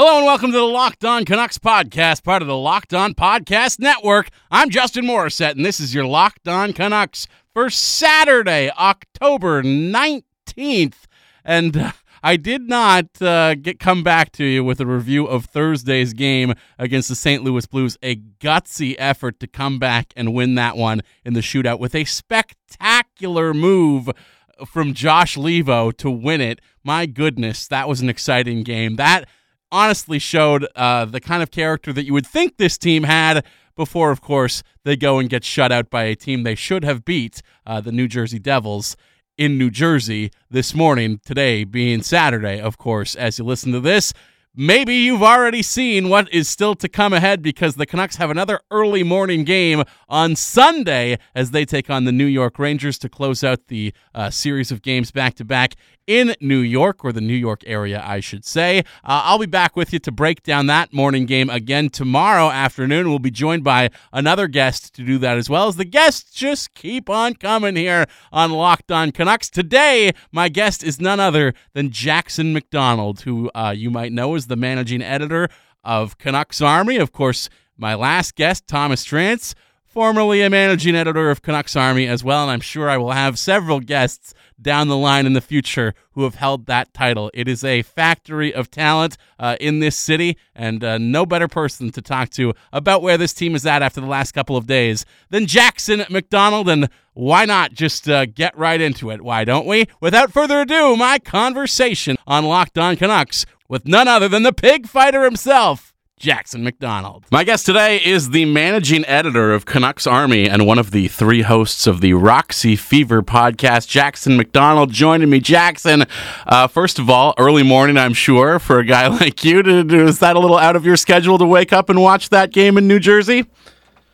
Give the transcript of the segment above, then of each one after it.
Hello and welcome to the Locked On Canucks podcast, part of the Locked On Podcast Network. I'm Justin Morissette, and this is your Locked On Canucks for Saturday, October 19th. And uh, I did not uh, get come back to you with a review of Thursday's game against the St. Louis Blues. A gutsy effort to come back and win that one in the shootout with a spectacular move from Josh Leivo to win it. My goodness, that was an exciting game. That honestly showed uh, the kind of character that you would think this team had before, of course, they go and get shut out by a team they should have beat, uh, the New Jersey Devils, in New Jersey this morning, today being Saturday, of course, as you listen to this. Maybe you've already seen what is still to come ahead because the Canucks have another early morning game on Sunday as they take on the New York Rangers to close out the uh, series of games back to back in New York, or the New York area, I should say. Uh, I'll be back with you to break down that morning game again tomorrow afternoon. We'll be joined by another guest to do that as well as the guests just keep on coming here on Locked On Canucks. Today, my guest is none other than Jackson McDonald, who uh, you might know is the managing editor of Canucks Army. Of course, my last guest, Thomas Drance formerly a managing editor of Canucks Army as well, and I'm sure I will have several guests down the line in the future who have held that title. It is a factory of talent uh, in this city, and uh, no better person to talk to about where this team is at after the last couple of days than Jackson McDonald. And why not just uh, get right into it? Why don't we? Without further ado, my conversation on Locked On Canucks with none other than the pig fighter himself. Jackson McDonald. My guest today is the managing editor of Canucks Army and one of the three hosts of the Roxy Fever podcast, Jackson McDonald, joining me. Jackson, uh, first of all, early morning, I'm sure, for a guy like you. is that a little out of your schedule to wake up and watch that game in New Jersey?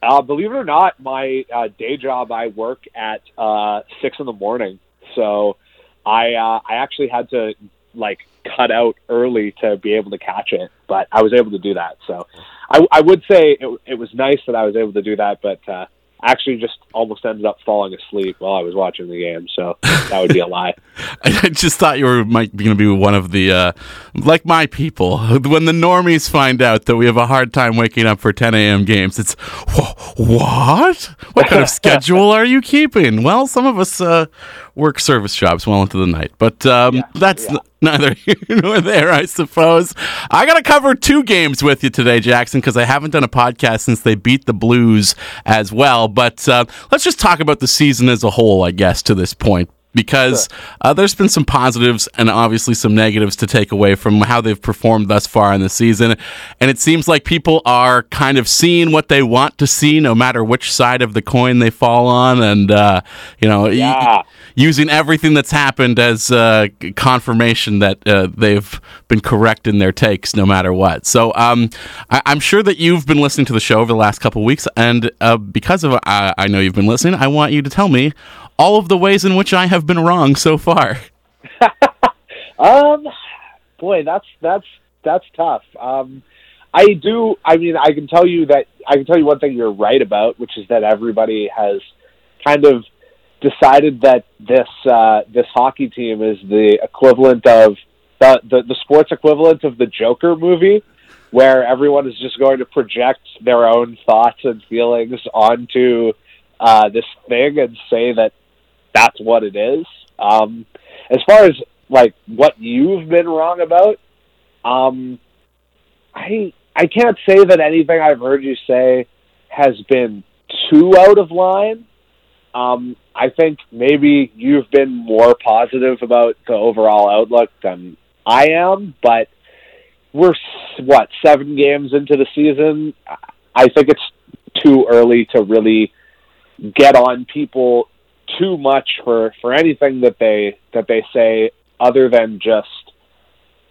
Uh, believe it or not, my uh, day job, I work at uh, six in the morning. So I uh, I actually had to like cut out early to be able to catch it, but I was able to do that. So I, I would say it, it was nice that I was able to do that, but uh, actually just almost ended up falling asleep while I was watching the game. So that would be a lie. I just thought you were might be going to be one of the uh, like my people. When the normies find out that we have a hard time waking up for 10 a.m. games, it's what? What kind of schedule are you keeping? Well, some of us uh, work service jobs well into the night, but um, yeah, that's. Yeah neither here nor there, I suppose. I got to cover two games with you today, Jackson, because I haven't done a podcast since they beat the Blues as well. But uh, let's just talk about the season as a whole, I guess, to this point because uh, there's been some positives and obviously some negatives to take away from how they've performed thus far in the season. And it seems like people are kind of seeing what they want to see, no matter which side of the coin they fall on, and uh, you know, yeah. using everything that's happened as uh, confirmation that uh, they've been correct in their takes, no matter what. So um, I- am sure that you've been listening to the show over the last couple weeks, and uh, because of I know you've been listening, I want you to tell me all of the ways in which I have been wrong so far? um, boy, that's that's that's tough. Um, I do. I mean, I can tell you that I can tell you one thing you're right about, which is that everybody has kind of decided that this uh, this hockey team is the equivalent of the, the the sports equivalent of the Joker movie, where everyone is just going to project their own thoughts and feelings onto uh, this thing and say that that's what it is. Um, as far as like what you've been wrong about, um, I I can't say that anything I've heard you say has been too out of line. Um, I think maybe you've been more positive about the overall outlook than I am, but we're what seven games into the season. I think it's too early to really get on people too much for for anything that they that they say other than just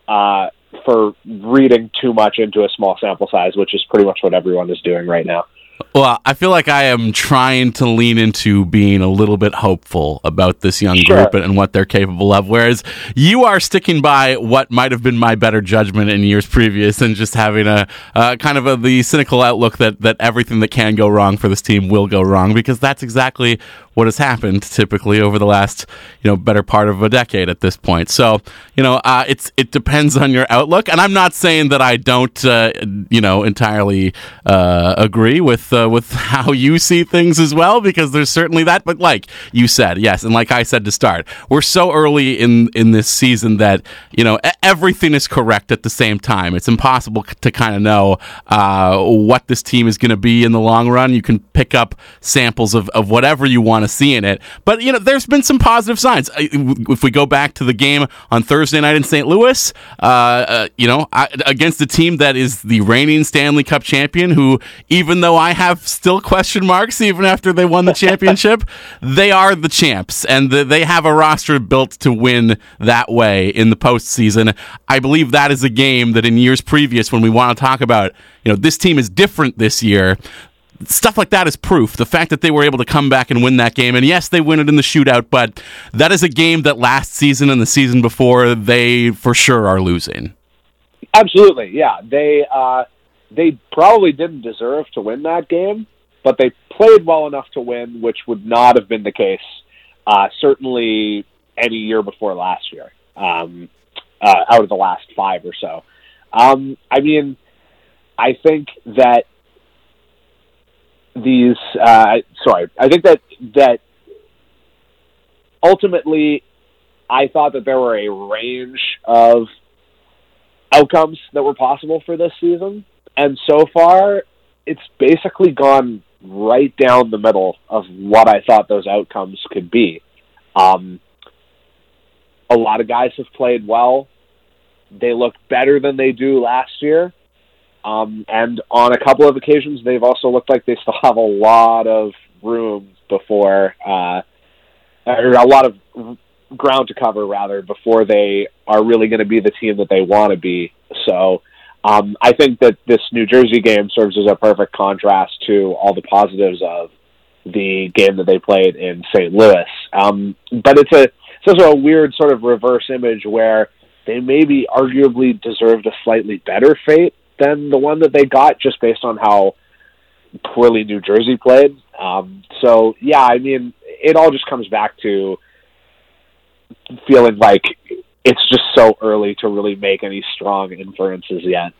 uh, for reading too much into a small sample size, which is pretty much what everyone is doing right now. Well, I feel like I am trying to lean into being a little bit hopeful about this young Sure. group and, and what they're capable of, whereas you are sticking by what might have been my better judgment in years previous and just having a uh, kind of a, the cynical outlook that, that everything that can go wrong for this team will go wrong because that's exactly what has happened typically over the last you know better part of a decade at this point. So you know uh, it's it depends on your outlook, and I'm not saying that I don't uh, you know entirely uh, agree with uh, with how you see things as well because there's certainly that. But like you said, yes, and like I said to start, we're so early in in this season that you know everything is correct at the same time. It's impossible to kind of know uh, what this team is going to be in the long run. You can pick up samples of, of whatever you want to see in it, but you know there's been some positive signs. If we go back to the game on Thursday night in St. Louis, uh, uh, you know I, against a team that is the reigning Stanley Cup champion, who even though I have still question marks even after they won the championship, they are the champs and the, they have a roster built to win that way in the postseason. I believe that is a game that in years previous, when we want to talk about, you know, this team is different this year. Stuff like that is proof. The fact that they were able to come back and win that game, and yes, they win it in the shootout, but that is a game that last season and the season before they for sure are losing. Absolutely, yeah. They uh, they probably didn't deserve to win that game, but they played well enough to win, which would not have been the case uh, certainly any year before last year. Um, uh, out of the last five or so, um, I mean, I think that these. Uh, sorry, I think that that ultimately, I thought that there were a range of outcomes that were possible for this season. And so far, it's basically gone right down the middle of what I thought those outcomes could be. Um, a lot of guys have played well. They look better than they do last year. Um, and on a couple of occasions, they've also looked like they still have a lot of room before, uh, or a lot of ground to cover rather before they are really going to be the team that they want to be. So um, I think that this New Jersey game serves as a perfect contrast to all the positives of the game that they played in St. Louis. Um, but it's a it's also a weird sort of reverse image where they maybe arguably deserved a slightly better fate than the one that they got just based on how poorly New Jersey played. Um, so yeah, I mean, it all just comes back to feeling like it's just so early to really make any strong inferences yet.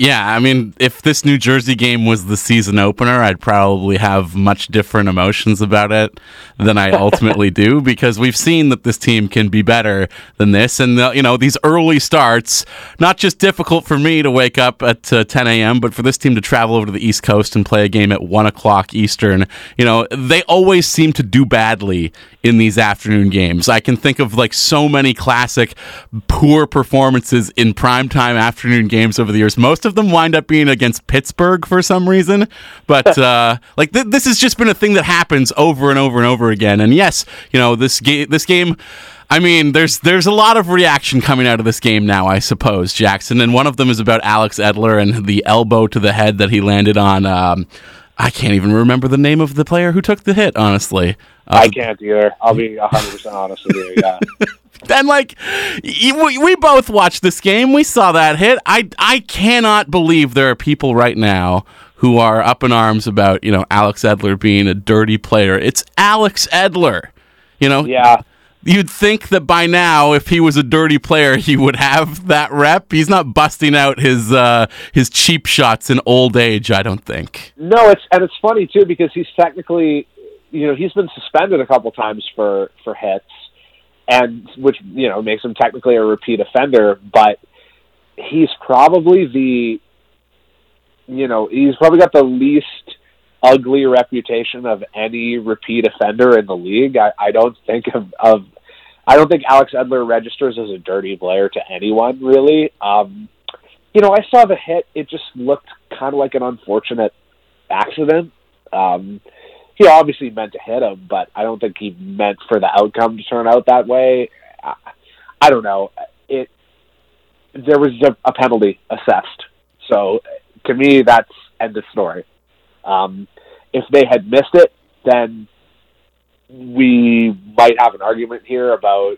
Yeah, I mean, if this New Jersey game was the season opener, I'd probably have much different emotions about it than I ultimately do because we've seen that this team can be better than this. And, uh, you know, these early starts, not just difficult for me to wake up at uh, 10 a.m., but for this team to travel over to the East Coast and play a game at 1 o'clock Eastern, you know, they always seem to do badly in these afternoon games. I can think of like so many classic poor performances in primetime afternoon games over the years. Most of them wind up being against Pittsburgh for some reason, but uh, like th- this has just been a thing that happens over and over and over again. And yes, you know this game. This game. I mean, there's there's a lot of reaction coming out of this game now, I suppose, Jackson, and one of them is about Alex Edler and the elbow to the head that he landed on. Um, I can't even remember the name of the player who took the hit. Honestly, uh, I can't either. I'll be 100% honest with you. Yeah. and like we, we both watched this game. We saw that hit. I i cannot believe there are people right now who are up in arms about you know alex edler being a dirty player. It's alex edler you know? Yeah. you'd think that by now if he was a dirty player he would have that rep. He's not busting out his uh his cheap shots in old age i don't think. No, it's and it's funny too because he's technically, you know, he's been suspended a couple times for for hits, and which you know makes him technically a repeat offender. But he's probably the, you know, he's probably got the least ugly reputation of any repeat offender in the league. I, I don't think of, of I don't think Alex Edler registers as a dirty player to anyone really. Um, you know, I saw the hit. It just looked kind of like an unfortunate accident. Um, he obviously meant to hit him, but I don't think he meant for the outcome to turn out that way. I, I don't know. It there was a, a penalty assessed, so to me, that's end of story. Um, if they had missed it, then we might have an argument here about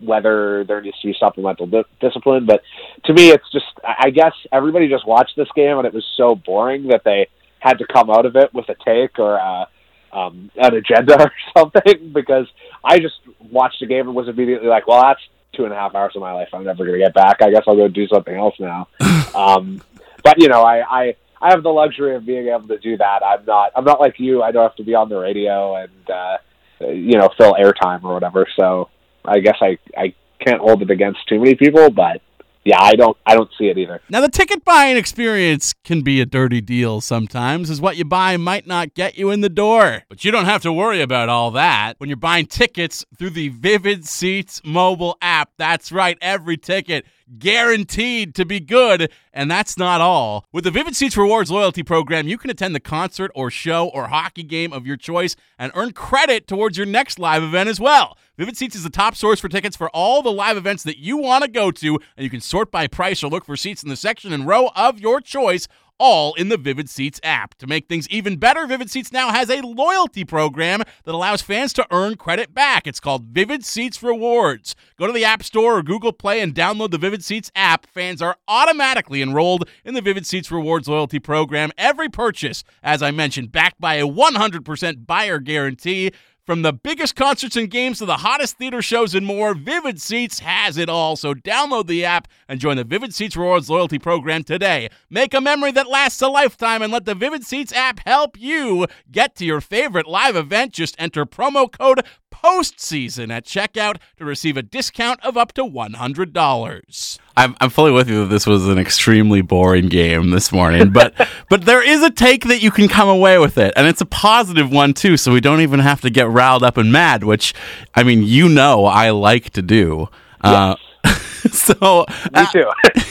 whether there needs to be supplemental di- discipline. But to me, it's just I guess everybody just watched this game and it was so boring that they had to come out of it with a take or a, um, an agenda or something. Because I just watched the game and was immediately like, well, that's two and a half hours of my life I'm never going to get back. I guess I'll go do something else now. um, but you know, I, I I have the luxury of being able to do that. I'm not I'm not like you. I don't have to be on the radio and uh, you know fill airtime or whatever. So I guess I I can't hold it against too many people, but yeah, I don't I don't see it either. Now the ticket buying experience can be a dirty deal sometimes, as what you buy might not get you in the door. But you don't have to worry about all that when you're buying tickets through the Vivid Seats mobile app. That's right, every ticket guaranteed to be good. And that's not all. With the Vivid Seats Rewards loyalty program, you can attend the concert or show or hockey game of your choice and earn credit towards your next live event as well. Vivid Seats is the top source for tickets for all the live events that you want to go to, and you can sort by price or look for seats in the section and row of your choice all in the Vivid Seats app. To make things even better, Vivid Seats now has a loyalty program that allows fans to earn credit back. It's called Vivid Seats Rewards. Go to the App Store or Google Play and download the Vivid Seats app. Fans are automatically enrolled in the Vivid Seats Rewards loyalty program. Every purchase, as I mentioned, backed by a 100% buyer guarantee. From the biggest concerts and games to the hottest theater shows and more, Vivid Seats has it all. So download the app and join the Vivid Seats Rewards loyalty program today. Make a memory that lasts a lifetime and let the Vivid Seats app help you get to your favorite live event. Just enter promo code postseason at checkout to receive a discount of up to $100. I'm, I'm fully with you that this was an extremely boring game this morning, but but there is a take that you can come away with it, and it's a positive one too. So we don't even have to get riled up and mad, which I mean, you know, I like to do. Uh, so Me too.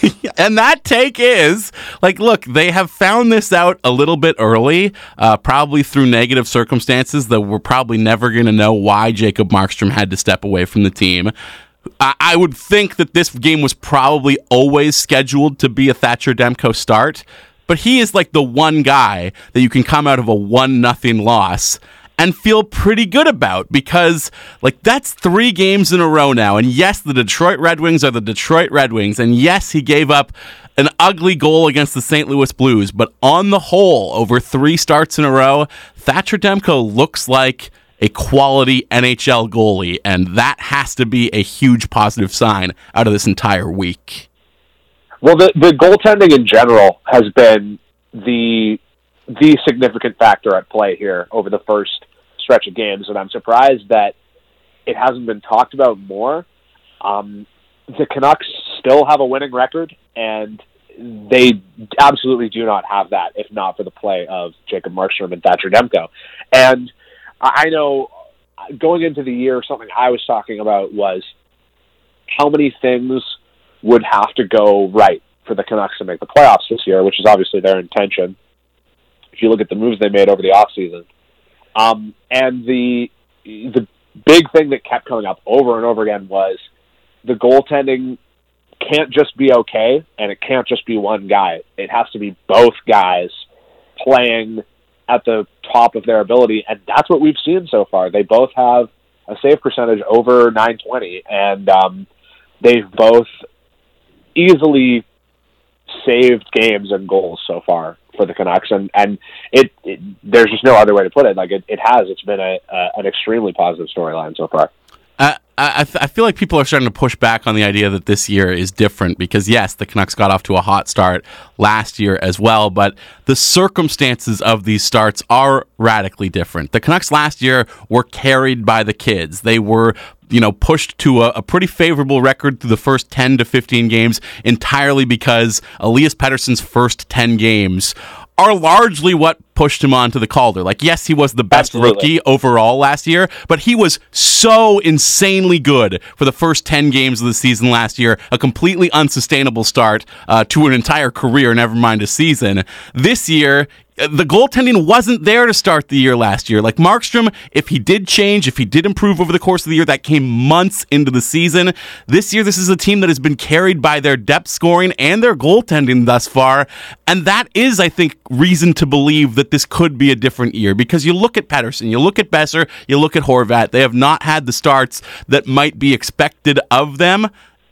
and that take is like, look, they have found this out a little bit early, uh, probably through negative circumstances that we're probably never going to know why Jacob Markstrom had to step away from the team. I, I would think that this game was probably always scheduled to be a Thatcher Demko start, but he is like the one guy that you can come out of a one nothing loss and feel pretty good about because like that's 3 games in a row now and yes the Detroit Red Wings are the Detroit Red Wings and yes he gave up an ugly goal against the St. Louis Blues but on the whole over 3 starts in a row Thatcher Demko looks like a quality NHL goalie and that has to be a huge positive sign out of this entire week. Well, the the goaltending in general has been the the significant factor at play here over the first stretch of games, and I'm surprised that it hasn't been talked about more. Um, the Canucks still have a winning record, and they absolutely do not have that if not for the play of Jacob Markstrom and Thatcher Demko. And I know going into the year, something I was talking about was how many things would have to go right for the Canucks to make the playoffs this year, which is obviously their intention. If you look at the moves they made over the offseason. Um, and the the big thing that kept coming up over and over again was the goaltending can't just be okay and it can't just be one guy. It has to be both guys playing at the top of their ability and that's what we've seen so far. They both have a save percentage over 920 and um, they've both easily saved games and goals so far for the Canucks, and and it, it there's just no other way to put it. Like it, it has, it's been a, a an extremely positive storyline so far. I, I, I feel like people are starting to push back on the idea that this year is different because, yes, the Canucks got off to a hot start last year as well, but the circumstances of these starts are radically different. The Canucks last year were carried by the kids. They were you know, pushed to a, a, pretty favorable record through the first 10 to 15 games entirely because Elias Pettersson's first 10 games are largely what pushed him onto the Calder. Like, yes, he was the best Absolutely. rookie overall last year, but he was so insanely good for the first 10 games of the season last year. A completely unsustainable start uh, to an entire career, never mind a season. This year, the goaltending wasn't there to start the year last year. Like Markstrom, if he did change, if he did improve over the course of the year, that came months into the season. This year, this is a team that has been carried by their depth scoring and their goaltending thus far. And that is, I think, reason to believe that this could be a different year because you look at Pettersson, you look at Boeser, you look at Horvat. They have not had the starts that might be expected of them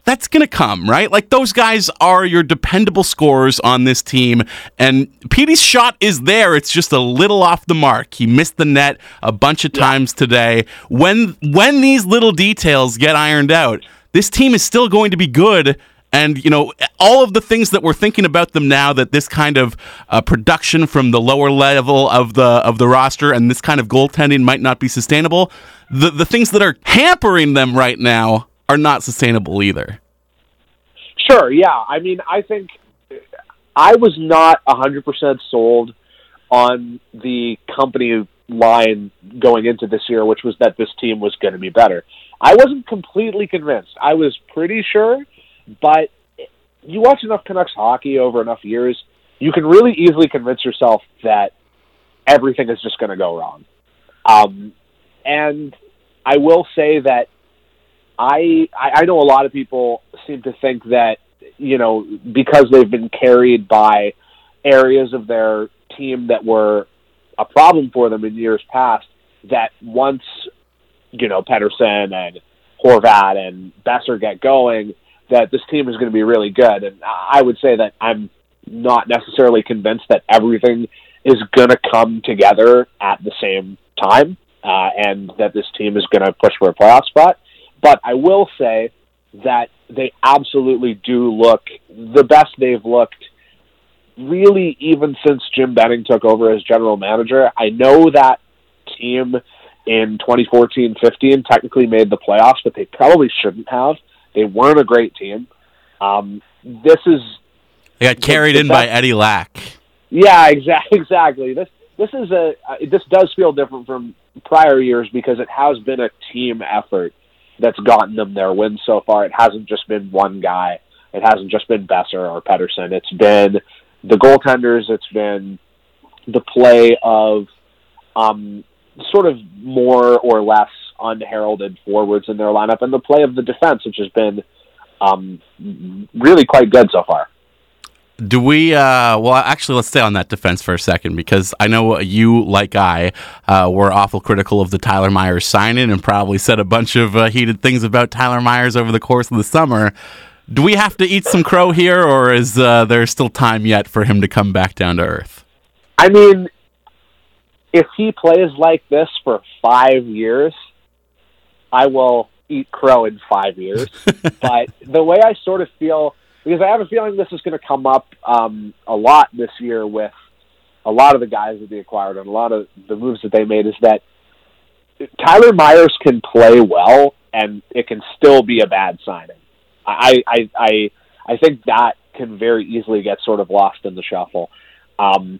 that's going to come, right? Like those guys are your dependable scorers on this team. And Petey's shot is there. It's just a little off the mark. He missed the net a bunch of times today. When when these little details get ironed out, this team is still going to be good. And you know all of the things that we're thinking about them now that this kind of uh, production from the lower level of the of the roster and this kind of goaltending might not be sustainable. The the things that are hampering them right now are not sustainable either. Sure, yeah. I mean, I think I was not 100% sold on the company line going into this year, which was that this team was going to be better. I wasn't completely convinced. I was pretty sure, but you watch enough Canucks hockey over enough years, you can really easily convince yourself that everything is just going to go wrong. Um, and I will say that I I know a lot of people seem to think that you know because they've been carried by areas of their team that were a problem for them in years past that once you know Pettersson and Horvat and Boeser get going that this team is going to be really good. And I would say that I'm not necessarily convinced that everything is going to come together at the same time uh, and that this team is going to push for a playoff spot but I will say that they absolutely do look the best they've looked really even since Jim Benning took over as general manager. I know that team in 2014-15 technically made the playoffs, but they probably shouldn't have. They weren't a great team. Um, this is they got carried in by Eddie Lack. Yeah, exactly. Exactly. This this is a uh, this does feel different from prior years because it has been a team effort that's gotten them their wins so far. It hasn't just been one guy. It hasn't just been Boeser or Pettersson. It's been the goaltenders. It's been the play of um, sort of more or less unheralded forwards in their lineup, and the play of the defense, which has been um, really quite good so far. Do we? Uh, well, actually, let's stay on that defense for a second because I know you, like I, uh, were awful critical of the Tyler Myers signing and probably said a bunch of uh, heated things about Tyler Myers over the course of the summer. Do we have to eat some crow here, or is uh, there still time yet for him to come back down to earth? I mean, if he plays like this for five years, I will eat crow in five years. but the way I sort of feel because I have a feeling this is going to come up um, a lot this year with a lot of the guys that they acquired and a lot of the moves that they made is that Tyler Myers can play well and it can still be a bad signing. I I I, I think that can very easily get sort of lost in the shuffle. Um,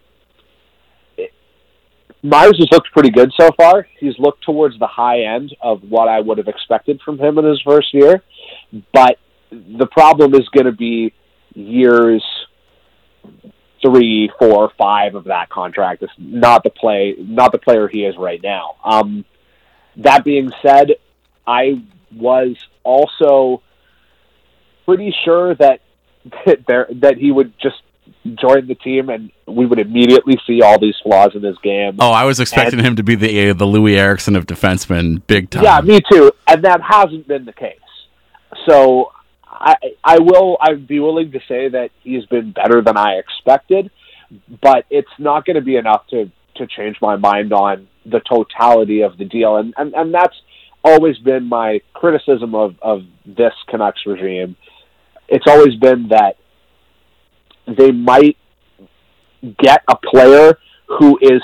Myers has looked pretty good so far. He's looked towards the high end of what I would have expected from him in his first year, but the problem is going to be years three, four, five of that contract. It's not the play, not the player he is right now. Um, that being said, I was also pretty sure that that, there, that he would just join the team and we would immediately see all these flaws in his game. Oh, I was expecting and, him to be the the Loui Eriksson of defensemen, big time. Yeah, me too. And that hasn't been the case. So I I will I'd be willing to say that he's been better than I expected, but it's not going to be enough to to change my mind on the totality of the deal, and and, and that's always been my criticism of of this Canucks regime. It's always been that they might get a player who is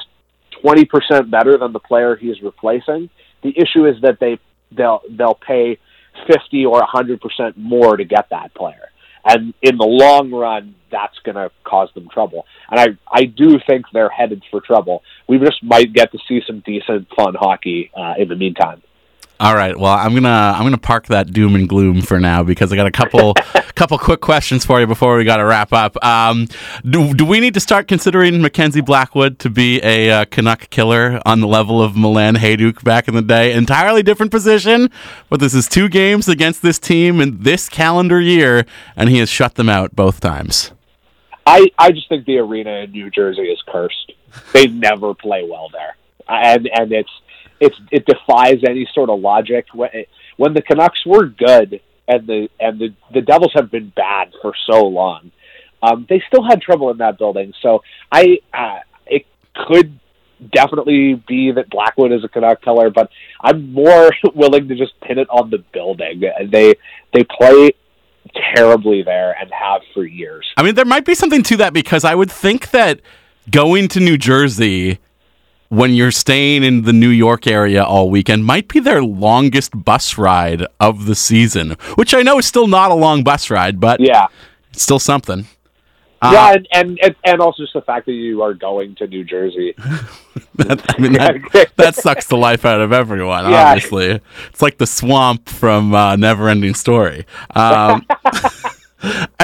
20% better than the player he is replacing. The issue is that they they'll they'll pay 50 or 100% more to get that player. And in the long run, that's going to cause them trouble. And I, I do think they're headed for trouble. We just might get to see some decent, fun hockey uh, in the meantime. All right. Well, I'm gonna I'm gonna park that doom and gloom for now because I got a couple couple quick questions for you before we got to wrap up. Um, do, do we need to start considering Mackenzie Blackwood to be a uh, Canuck killer on the level of Milan Hejduk back in the day? Entirely different position, but this is two games against this team in this calendar year, and he has shut them out both times. I I just think the arena in New Jersey is cursed. They never play well there, and and it's it's it defies any sort of logic. When when the Canucks were good and the and the the Devils have been bad for so long, um, they still had trouble in that building. So I uh, it could definitely be that Blackwood is a Canuck color, but I'm more willing to just pin it on the building. They they play terribly there and have for years. I mean, there might be something to that because I would think that going to New Jersey when you're staying in the New York area all weekend might be their longest bus ride of the season, which I know is still not a long bus ride, but yeah, it's still something. Uh, yeah, and, and, and and also just the fact that you are going to New Jersey. that, I mean, that, that, sucks the life out of everyone. Yeah. Obviously, it's like the swamp from uh, Neverending Story. Um,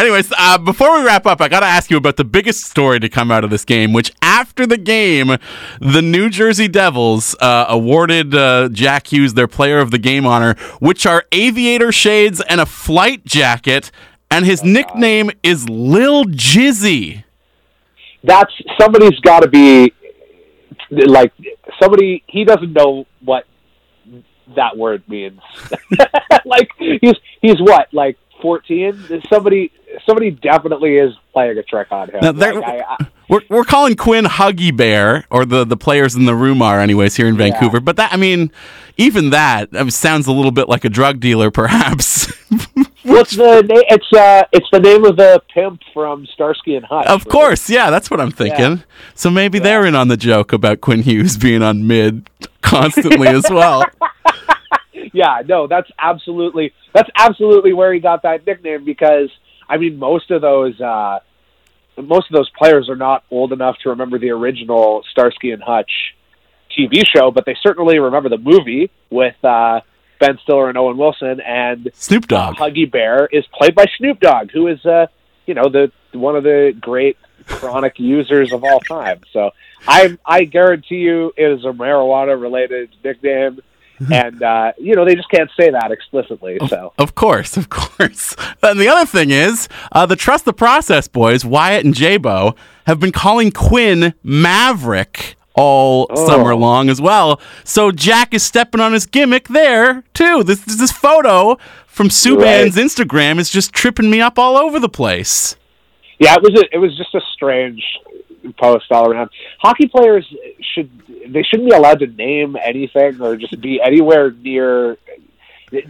Anyways, uh, before we wrap up, I got to ask you about the biggest story to come out of this game, which after the game, the New Jersey Devils uh, awarded uh, Jack Hughes their Player of the Game honor, which are aviator shades and a flight jacket, and his oh, nickname God. is Lil Jizzy. That's somebody's got to be like somebody. He doesn't know what that word means. like he's he's what like 14. Somebody somebody definitely is playing a trick on him. Now, like, I, I, we're we're calling Quinn Huggy Bear, or the the players in the room are, anyways, here in Vancouver. Yeah. But that, I mean, even that mean, sounds a little bit like a drug dealer, perhaps. What's the name? It's uh, it's the name of the pimp from Starsky and Hutch. Of right? course, yeah, that's what I'm thinking. Yeah. So maybe yeah. they're in on the joke about Quinn Hughes being on mid constantly as well. yeah, no, that's absolutely that's absolutely where he got that nickname because I mean most of those uh most of those players are not old enough to remember the original Starsky and Hutch TV show, but they certainly remember the movie with uh Ben Stiller and Owen Wilson and Snoop Dogg. Huggy Bear is played by Snoop Dogg, who is uh you know the one of the great chronic users of all time. So I I guarantee you it is a marijuana related nickname and uh, you know they just can't say that explicitly. So of course, of course. And the other thing is uh, the Trust the Process boys, Wyatt and Jabo, have been calling Quinn Maverick all oh. summer long as well. So Jack is stepping on his gimmick there too. This this photo from Subban's right. Instagram is just tripping me up all over the place. Yeah, it was a, it was just a strange post all around. Hockey players should they shouldn't be allowed to name anything or just be anywhere near.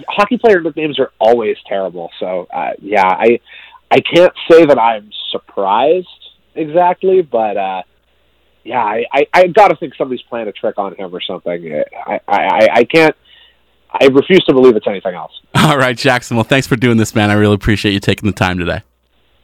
Hockey player nicknames are always terrible. So uh, yeah, I I can't say that I'm surprised exactly, but uh, yeah, I, I, I got to think somebody's playing a trick on him or something. I, I, I can't. I refuse to believe it's anything else. All right, Jackson. Well, thanks for doing this, man. I really appreciate you taking the time today.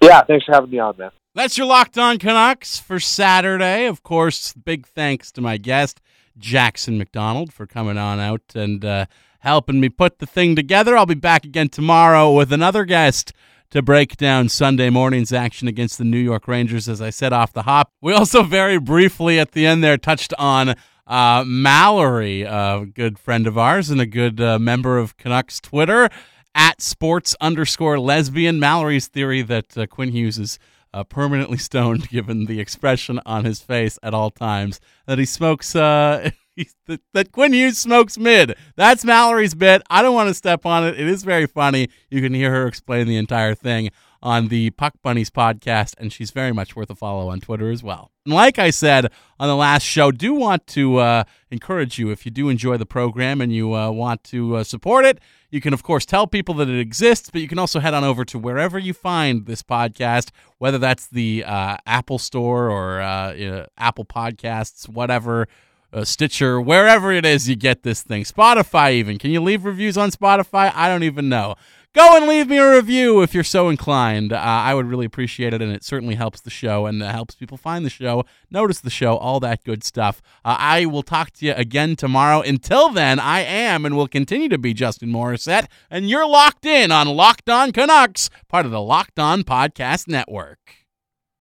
Yeah, thanks for having me on, man. That's your Locked On Canucks for Saturday. Of course, big thanks to my guest, Jackson McDonald, for coming on out and uh, helping me put the thing together. I'll be back again tomorrow with another guest to break down Sunday morning's action against the New York Rangers, as I said off the hop. We also very briefly at the end there touched on uh, Mallory, a good friend of ours and a good uh, member of Canucks Twitter, at sports underscore lesbian. Mallory's theory that uh, Quinn Hughes is uh, permanently stoned, given the expression on his face at all times, that he smokes. Uh, that, that Quinn Hughes smokes mid. That's Mallory's bit. I don't want to step on it. It is very funny. You can hear her explain the entire thing on the Puck Bunnies podcast, and she's very much worth a follow on Twitter as well. And like I said on the last show, do want to uh, encourage you if you do enjoy the program and you uh, want to uh, support it. You can, of course, tell people that it exists, but you can also head on over to wherever you find this podcast, whether that's the uh, Apple Store or uh, Apple Podcasts, whatever. Uh, Stitcher, wherever it is you get this thing, Spotify, even. Can you leave reviews on Spotify? I don't even know go and leave me a review if you're so inclined. Uh, I would really appreciate it, and it certainly helps the show and uh, helps people find the show, notice the show, all that good stuff. Uh, I will talk to you again tomorrow. Until then, I am and will continue to be Justin Morissette, and you're locked in on Locked On Canucks, part of the Locked On Podcast Network.